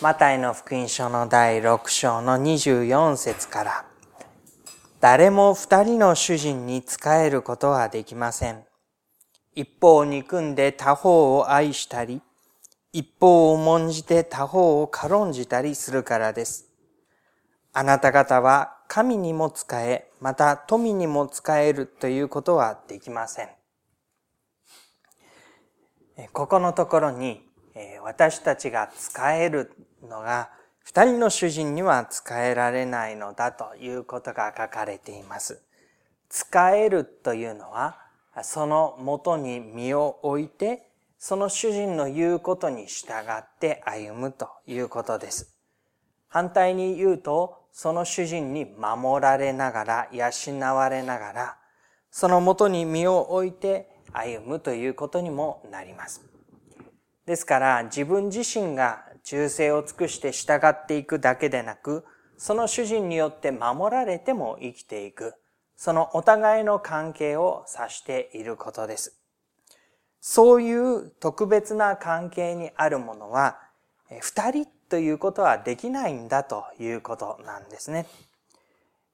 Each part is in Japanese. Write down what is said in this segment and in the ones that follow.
マタイの福音書の第6章の24節から、誰も二人の主人に仕えることはできません。一方を憎んで他方を愛したり、一方を重んじて他方を軽んじたりするからです。あなた方は神にも仕え、また富にも仕えるということはできません。ここのところに、私たちが使えるのが、二人の主人には使えられないのだということが書かれています。使えるというのは、その元に身を置いて、その主人の言うことに従って歩むということです。反対に言うと、その主人に守られながら、養われながら、その元に身を置いて歩むということにもなります。ですから、自分自身が忠誠を尽くして従っていくだけでなく、その主人によって守られても生きていく。そのお互いの関係を指していることです。そういう特別な関係にあるものは、二人ということはできないんだということなんですね。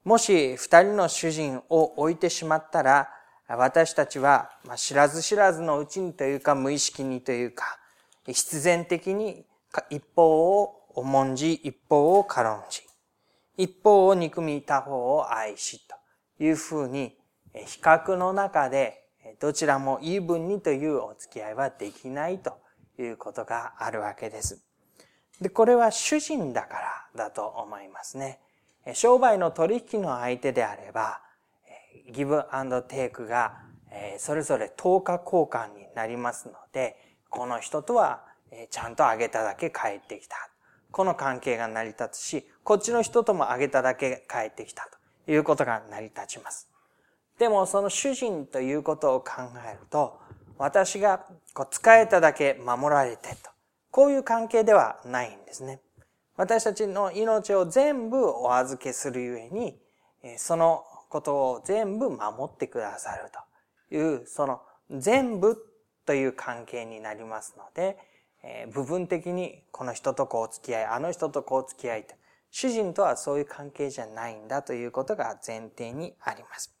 もし二人の主人を置いてしまったら、私たちは知らず知らずのうちにというか無意識にというか、必然的に一方を重んじ、一方を軽んじ、一方を憎み他方を愛しというふうに、比較の中でどちらもイーブンにというお付き合いはできないということがあるわけです。で、これは主人だからだと思いますね。商売の取引の相手であれば、ギブテイクがそれぞれ10日交換になりますので、この人とはちゃんとあげただけ帰ってきた。この関係が成り立つし、こっちの人ともあげただけ帰ってきたということが成り立ちます。でもその主人ということを考えると、私がこう使えただけ守られてと、こういう関係ではないんですね。私たちの命を全部お預けするゆえに、そのことを全部守ってくださるという、その全部という関係になりますので、えー、部分的にこの人とこうお付き合い、あの人とこう付き合いと、主人とはそういう関係じゃないんだということが前提にあります。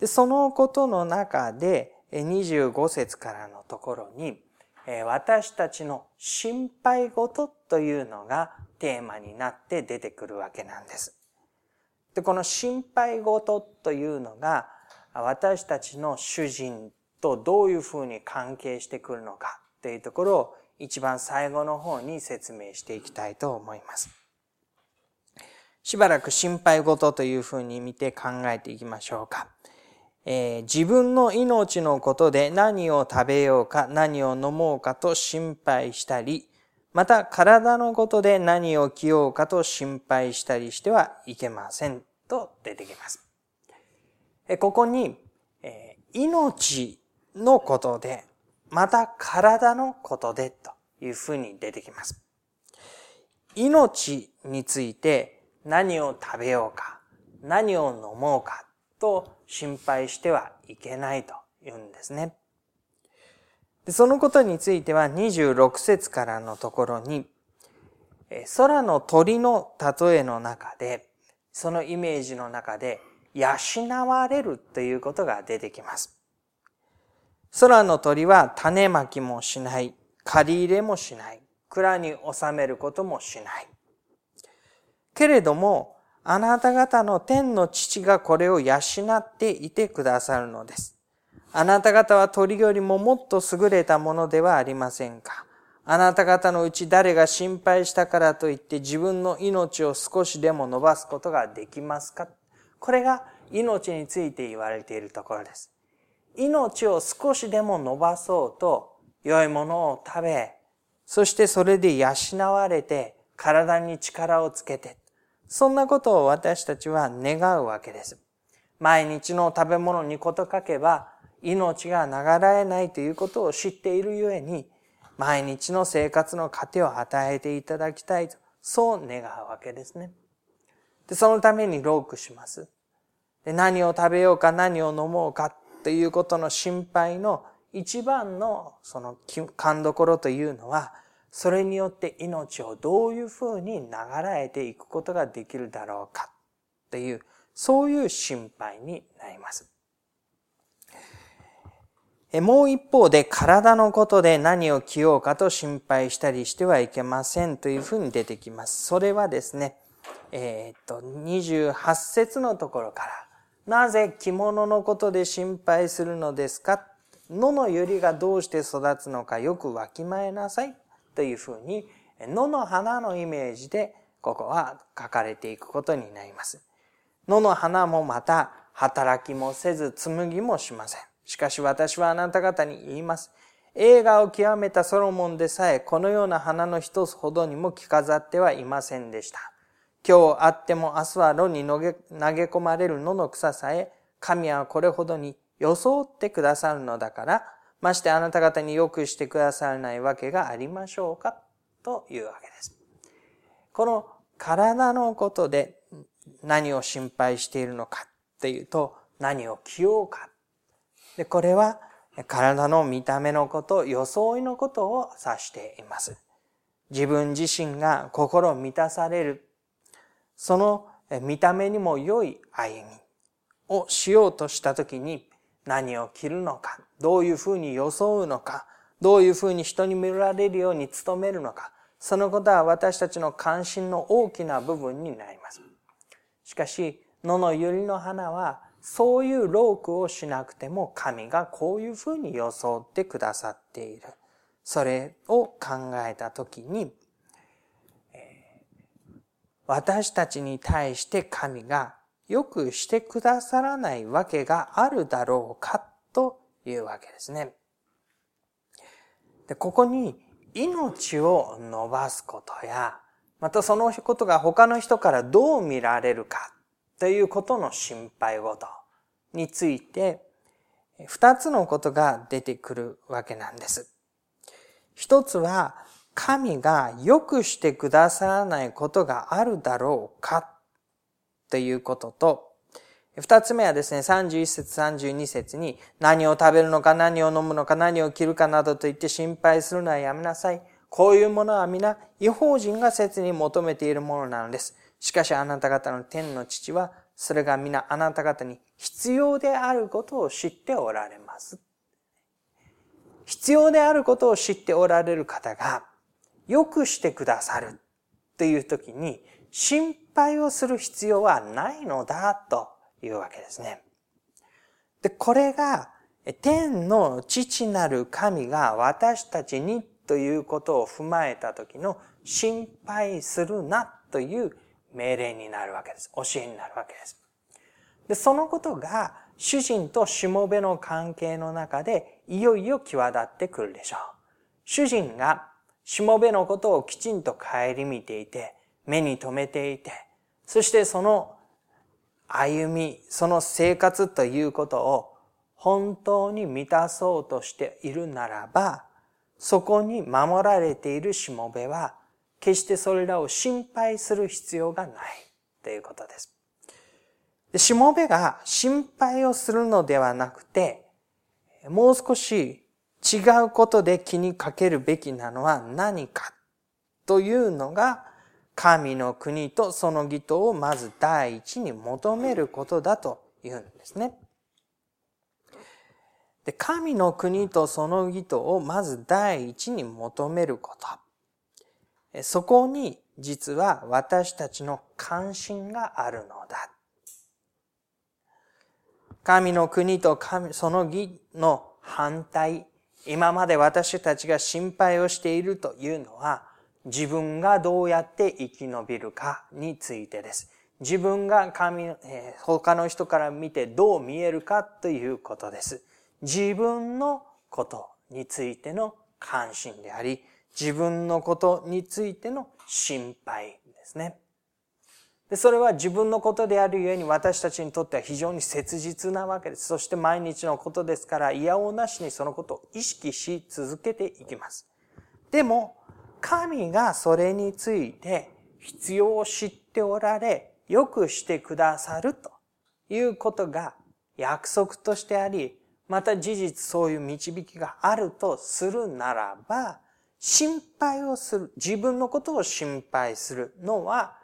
で、そのことの中で、25節からのところに、私たちの心配事というのがテーマになって出てくるわけなんです。で、この心配事というのが、私たちの主人とどういうふうに関係してくるのかというところを一番最後の方に説明していきたいと思います。しばらく心配事というふうに見て考えていきましょうか。えー、自分の命のことで何を食べようか何を飲もうかと心配したり、また体のことで何を着ようかと心配したりしてはいけませんと出てきます。ここに、えー、命のことで、また体のことでというふうに出てきます。命について何を食べようか、何を飲もうかと心配してはいけないと言うんですね。でそのことについては26節からのところに、空の鳥の例えの中で、そのイメージの中で、養われるということが出てきます。空の鳥は種まきもしない、借り入れもしない、蔵に収めることもしない。けれども、あなた方の天の父がこれを養っていてくださるのです。あなた方は鳥よりももっと優れたものではありませんか。あなた方のうち誰が心配したからといって自分の命を少しでも伸ばすことができますかこれが命について言われているところです。命を少しでも伸ばそうと良いものを食べ、そしてそれで養われて体に力をつけて、そんなことを私たちは願うわけです。毎日の食べ物にこと書けば命が流れないということを知っているゆえに、毎日の生活の糧を与えていただきたいと、そう願うわけですね。で、そのためにロークします。で、何を食べようか何を飲もうかということの心配の一番のその勘どころというのは、それによって命をどういうふうに流れていくことができるだろうかという、そういう心配になります。もう一方で体のことで何を着ようかと心配したりしてはいけませんというふうに出てきます。それはですね、えー、っと、28節のところから、なぜ着物のことで心配するのですか？野の百合がどうして育つのかよくわきまえなさいというふうに、野の花のイメージでここは書かれていくことになります。野の花もまた働きもせず紡ぎもしません。しかし私はあなた方に言います。映画を極めたソロモンでさえこのような花の一つほどにも着飾ってはいませんでした。今日あっても明日は炉に投げ込まれる野の草さえ神はこれほどに装ってくださるのだから、ましてあなた方によくしてくださらないわけがありましょうかというわけです。この体のことで何を心配しているのかっていうと、何を着ようか。で、これは体の見た目のこと、装いのことを指しています。自分自身が心満たされる。その見た目にも良い歩みをしようとしたときに何を着るのか、どういうふうに装うのか、どういうふうに人に見られるように努めるのか、そのことは私たちの関心の大きな部分になります。しかし、野の百合の花は、そういうロークをしなくても神がこういうふうに装ってくださっている。それを考えたときに、私たちに対して神がよくしてくださらないわけがあるだろうかというわけですね。でここに命を伸ばすことやまたそのことが他の人からどう見られるかということの心配事について、二つのことが出てくるわけなんです。一つは、神が良くしてくださらないことがあるだろうかということと、二つ目はですね、31節32節に何を食べるのか何を飲むのか何を着るかなどと言って心配するのはやめなさい。こういうものは皆、違法人が切に求めているものなのです。しかしあなた方の天の父は、それが皆あなた方に必要であることを知っておられます。必要であることを知っておられる方が、良くしてくださるという時に、心配をする必要はないのだというわけですね。で、これが、天の父なる神が私たちにということを踏まえた時の心配するなという命令になるわけです。教えになるわけです。で、そのことが主人としもべの関係の中でいよいよ際立ってくるでしょう。主人がしもべのことをきちんと顧みていて、目に留めていて、そしてその歩み、その生活ということを本当に満たそうとしているならば、そこに守られているしもべは、決してそれらを心配する必要がないということです。しもべが心配をするのではなくて、もう少し違うことで気にかけるべきなのは何かというのが、神の国とその義とをまず第一に求めることだというんですね。で、神の国とその義とをまず第一に求めること。そこに実は私たちの関心があるのだ。神の国と神その義の反対、今まで私たちが心配をしているというのは、自分がどうやって生き延びるかについてです。自分が神、え他の人から見てどう見えるかということです。自分のことについての関心であり、自分のことについての心配ですね。でそれは自分のことであるゆえに私たちにとっては非常に切実なわけです。そして毎日のことですから、嫌おなしにそのことを意識し続けていきます。でも、神がそれについて必要を知っておられ、よくしてくださるということが約束としてあり、また事実そういう導きがあるとするならば、心配をする、自分のことを心配するのは、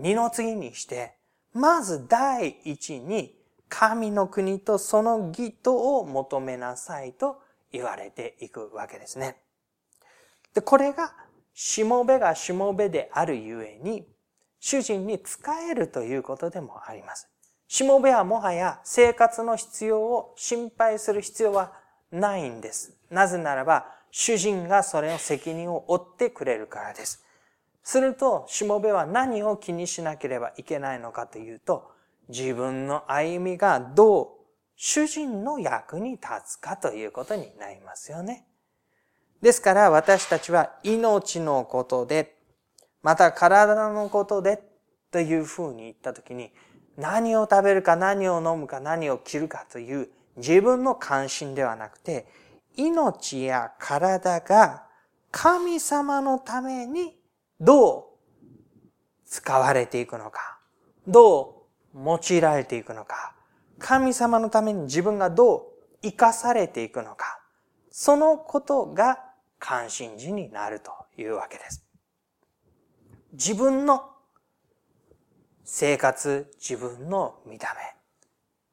二の次にして、まず第一に神の国とその義とを求めなさいと言われていくわけですね。で、これが、しもべがしもべであるゆえに、主人に仕えるということでもあります。しもべはもはや生活の必要を心配する必要はないんです。なぜならば、主人がそれの責任を負ってくれるからです。すると、しもべは何を気にしなければいけないのかというと、自分の歩みがどう主人の役に立つかということになりますよね。ですから私たちは命のことで、また体のことでというふうに言ったときに、何を食べるか何を飲むか何を着るかという自分の関心ではなくて、命や体が神様のためにどう使われていくのか、どう用いられていくのか、神様のために自分がどう生かされていくのか、そのことが関心事になるというわけです。自分の生活、自分の見た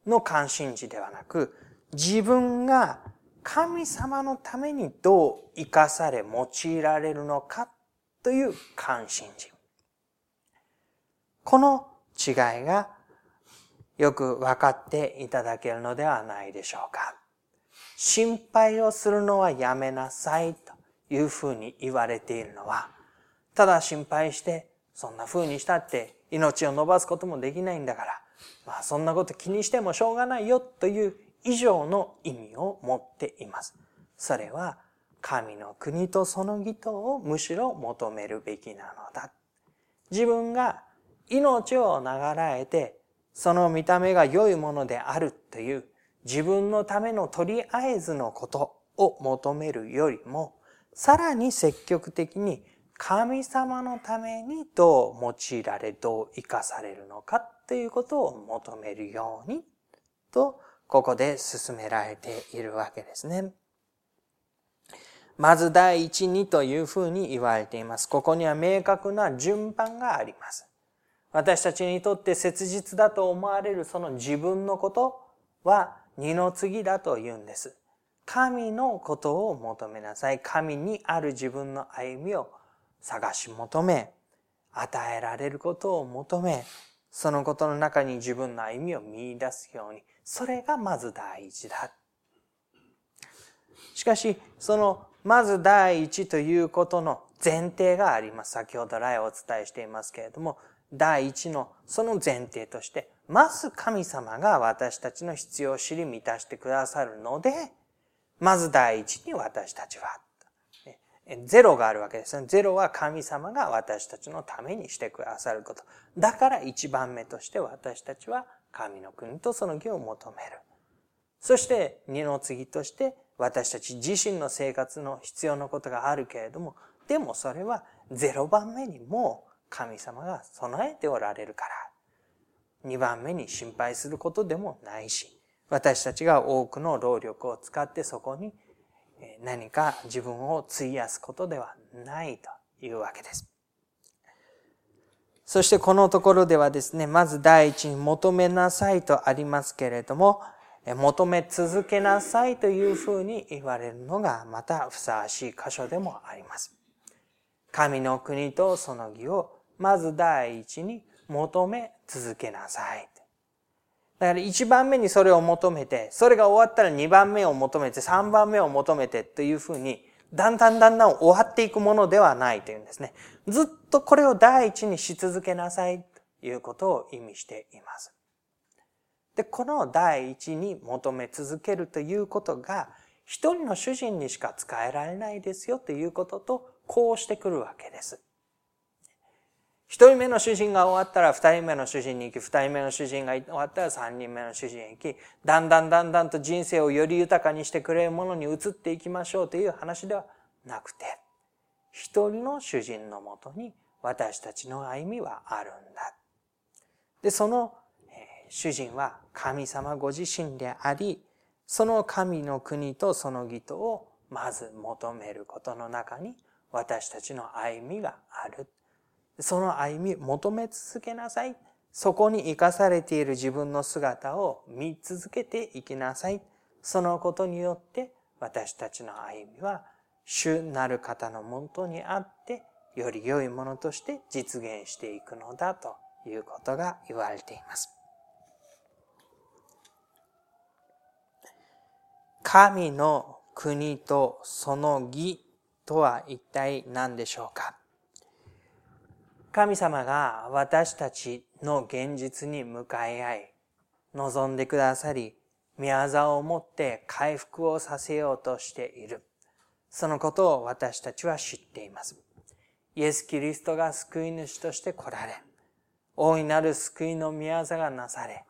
目の関心事ではなく、自分が神様のためにどう生かされ用いられるのかという関心事。この違いがよく分かっていただけるのではないでしょうか。心配をするのはやめなさいというふうに言われているのは、ただ心配してそんな風にしたって命を伸ばすこともできないんだから、まあそんなこと気にしてもしょうがないよという以上の意味を持っています。それは神の国とその義とをむしろ求めるべきなのだ。自分が命を流らえて、その見た目が良いものであるという自分のためのとりあえずのことを求めるよりも、さらに積極的に神様のためにどう用いられ、どう生かされるのかということを求めるようにと、ここで進められているわけですね。まず第一にというふうに言われています。ここには明確な順番があります。私たちにとって切実だと思われるその自分のことは二の次だと言うんです。神のことを求めなさい。神にある自分の歩みを探し求め、与えられることを求め、そのことの中に自分の歩みを見出すように、それがまず第一だ。しかし、その、まず第一ということの前提があります。先ほど来お伝えしていますけれども、第一のその前提として、まず神様が私たちの必要を知り満たしてくださるので、まず第一に私たちはゼロがあるわけですね。ゼロは神様が私たちのためにしてくださること。だから一番目として私たちは神の国とその義を求める。そして二の次として私たち自身の生活の必要なことがあるけれども、でもそれはゼロ番目にも神様が備えておられるから。二番目に心配することでもないし、私たちが多くの労力を使ってそこに何か自分を費やすことではないというわけです。そしてこのところではですね、まず第一に求めなさいとありますけれども、求め続けなさいというふうに言われるのがまたふさわしい箇所でもあります。神の国とその義をまず第一に求め続けなさい。だから一番目にそれを求めて、それが終わったら二番目を求めて、三番目を求めてというふうに、だんだんだんだん終わっていくものではないというんですね。ずっとこれを第一にし続けなさいということを意味しています。で、この第一に求め続けるということが、一人の主人にしか使えられないですよということと、こうしてくるわけです。一人目の主人が終わったら二人目の主人に行き、二人目の主人が終わったら三人目の主人へ行き、だんだんだんだんと人生をより豊かにしてくれるものに移っていきましょうという話ではなくて、一人の主人のもとに私たちの歩みはあるんだ。で、その主人は神様ご自身であり、その神の国とその義とをまず求めることの中に私たちの歩みがある。その歩み求め続けなさい。そこに生かされている自分の姿を見続けていきなさい。そのことによって私たちの歩みは主なる方のもとにあってより良いものとして実現していくのだということが言われています。神の国とその義とは一体何でしょうか？神様が私たちの現実に向かい合い、望んでくださり、宮沢をもって回復をさせようとしている。そのことを私たちは知っています。イエス・キリストが救い主として来られ、大いなる救いの宮沢がなされ、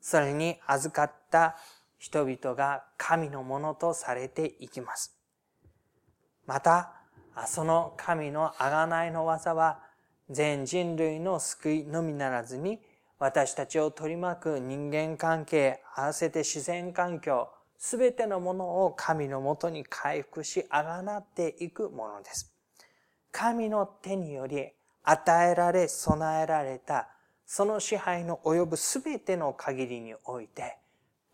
それに預かった人々が神のものとされていきます。また、その神の贖いの技は、全人類の救いのみならずに、私たちを取り巻く人間関係、合わせて自然環境、すべてのものを神のもとに回復し、あがなっていくものです。神の手により与えられ、備えられた、その支配の及ぶすべての限りにおいて、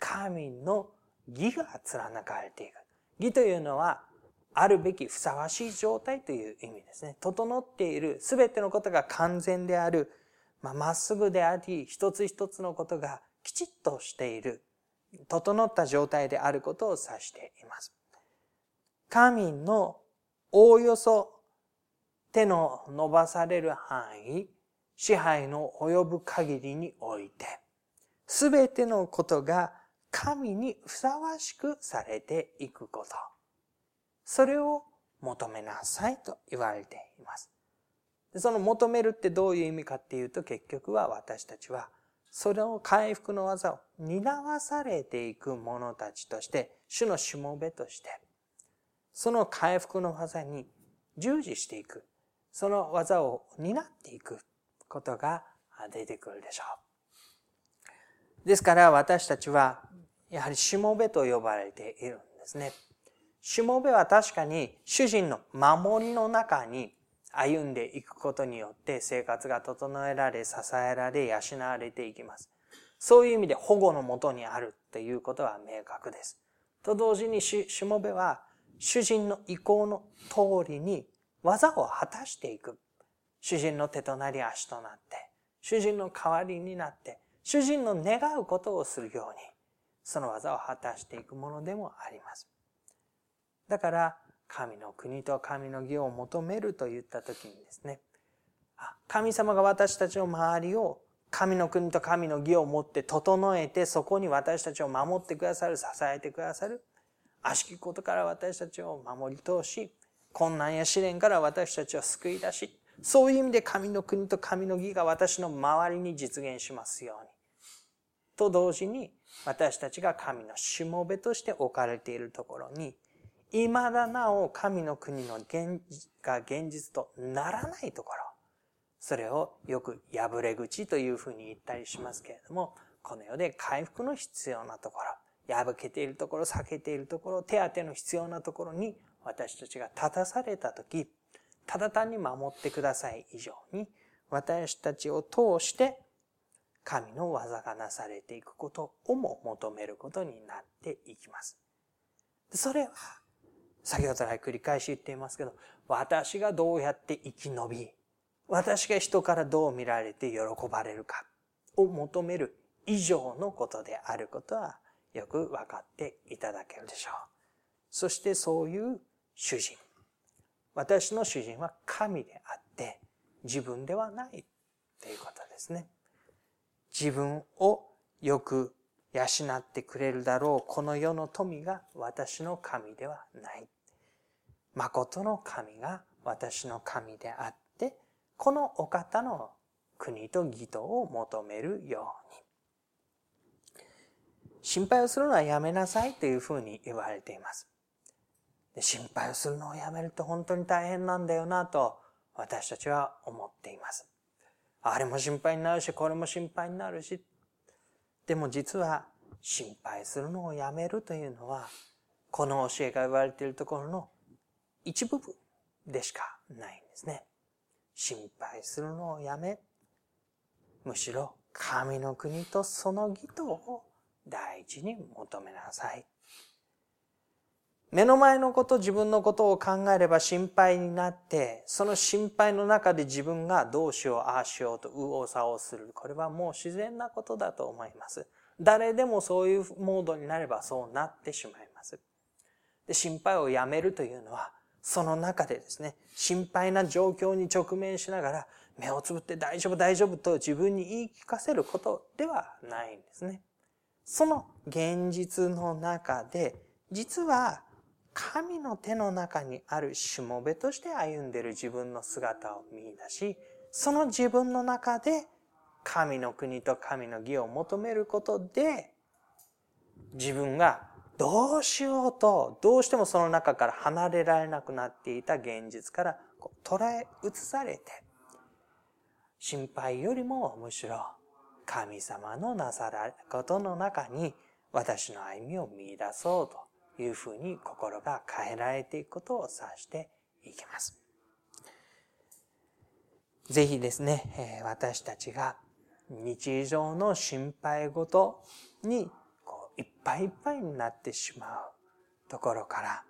神の義が貫かれていく。義というのは、あるべきふさわしい状態という意味ですね。整っている、すべてのことが完全である、まあ、っすぐであり、一つ一つのことがきちっとしている、整った状態であることを指しています。神のおおよそ手の伸ばされる範囲、支配の及ぶ限りにおいて、すべてのことが神にふさわしくされていくこと。それを求めなさいと言われています。その求めるってどういう意味かっていうと結局は私たちはそれを回復の技を担わされていく者たちとして主のしもべとしてその回復の技に従事していくその技を担っていくことが出てくるでしょう。ですから私たちはやはりしもべと呼ばれているんですね。しもべは確かに主人の守りの中に歩んでいくことによって生活が整えられ、支えられ、養われていきます。そういう意味で保護のもとにあるということは明確です。と同時にしもべは主人の意向の通りに技を果たしていく。主人の手となり足となって、主人の代わりになって、主人の願うことをするように、その技を果たしていくものでもあります。だから、神の国と神の義を求めると言った時にですね、神様が私たちの周りを神の国と神の義を持って整えて、そこに私たちを守ってくださる、支えてくださる。悪しきことから私たちを守り通し、困難や試練から私たちを救い出し、そういう意味で神の国と神の義が私の周りに実現しますように。と同時に、私たちが神のしもべとして置かれているところに、未だなお神の国の現が現実とならないところ、それをよく破れ口というふうに言ったりしますけれども、この世で回復の必要なところ、破けているところ、避けているところ、手当ての必要なところに私たちが立たされたとき、ただ単に守ってください以上に、私たちを通して神の技がなされていくことをも求めることになっていきます。それは先ほど来繰り返し言っていますけど、私がどうやって生き延び、私が人からどう見られて喜ばれるかを求める以上のことであることはよく分かっていただけるでしょう。そしてそういう主人。私の主人は神であって自分ではないということですね。自分をよく養ってくれるだろうこの世の富が私の神ではない。誠の神が私の神であって、このお方の国と義とを求めるように。心配をするのはやめなさいというふうに言われています。で心配をするのをやめると本当に大変なんだよなと私たちは思っています。あれも心配になるし、これも心配になるし。でも実は心配するのをやめるというのは、この教えが言われているところの一部分でしかないんですね。心配するのをやめ、むしろ神の国とその義とを大事に求めなさい。目の前のこと、自分のことを考えれば心配になって、その心配の中で自分がどうしよう、ああしようと右往左往する。これはもう自然なことだと思います。誰でもそういうモードになればそうなってしまいます。で心配をやめるというのは、その中でですね、心配な状況に直面しながら、目をつぶって大丈夫大丈夫と自分に言い聞かせることではないんですね。その現実の中で、実は神の手の中にあるしもべとして歩んでいる自分の姿を見出し、その自分の中で神の国と神の義を求めることで、自分がどうしようと、どうしてもその中から離れられなくなっていた現実から捉え移されて、心配よりもむしろ神様のなさらことの中に私の歩みを見出そうと。いうふうに心が変えられていくことを指していきます。ぜひですね、私たちが日常の心配事にこういっぱいいっぱいになってしまうところから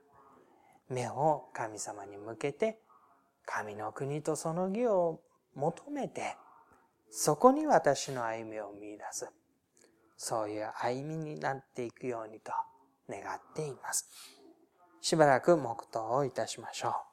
目を神様に向けて神の国とその義を求めてそこに私の歩みを見出すそういう歩みになっていくようにと願っています。しばらく黙祷をいたしましょう。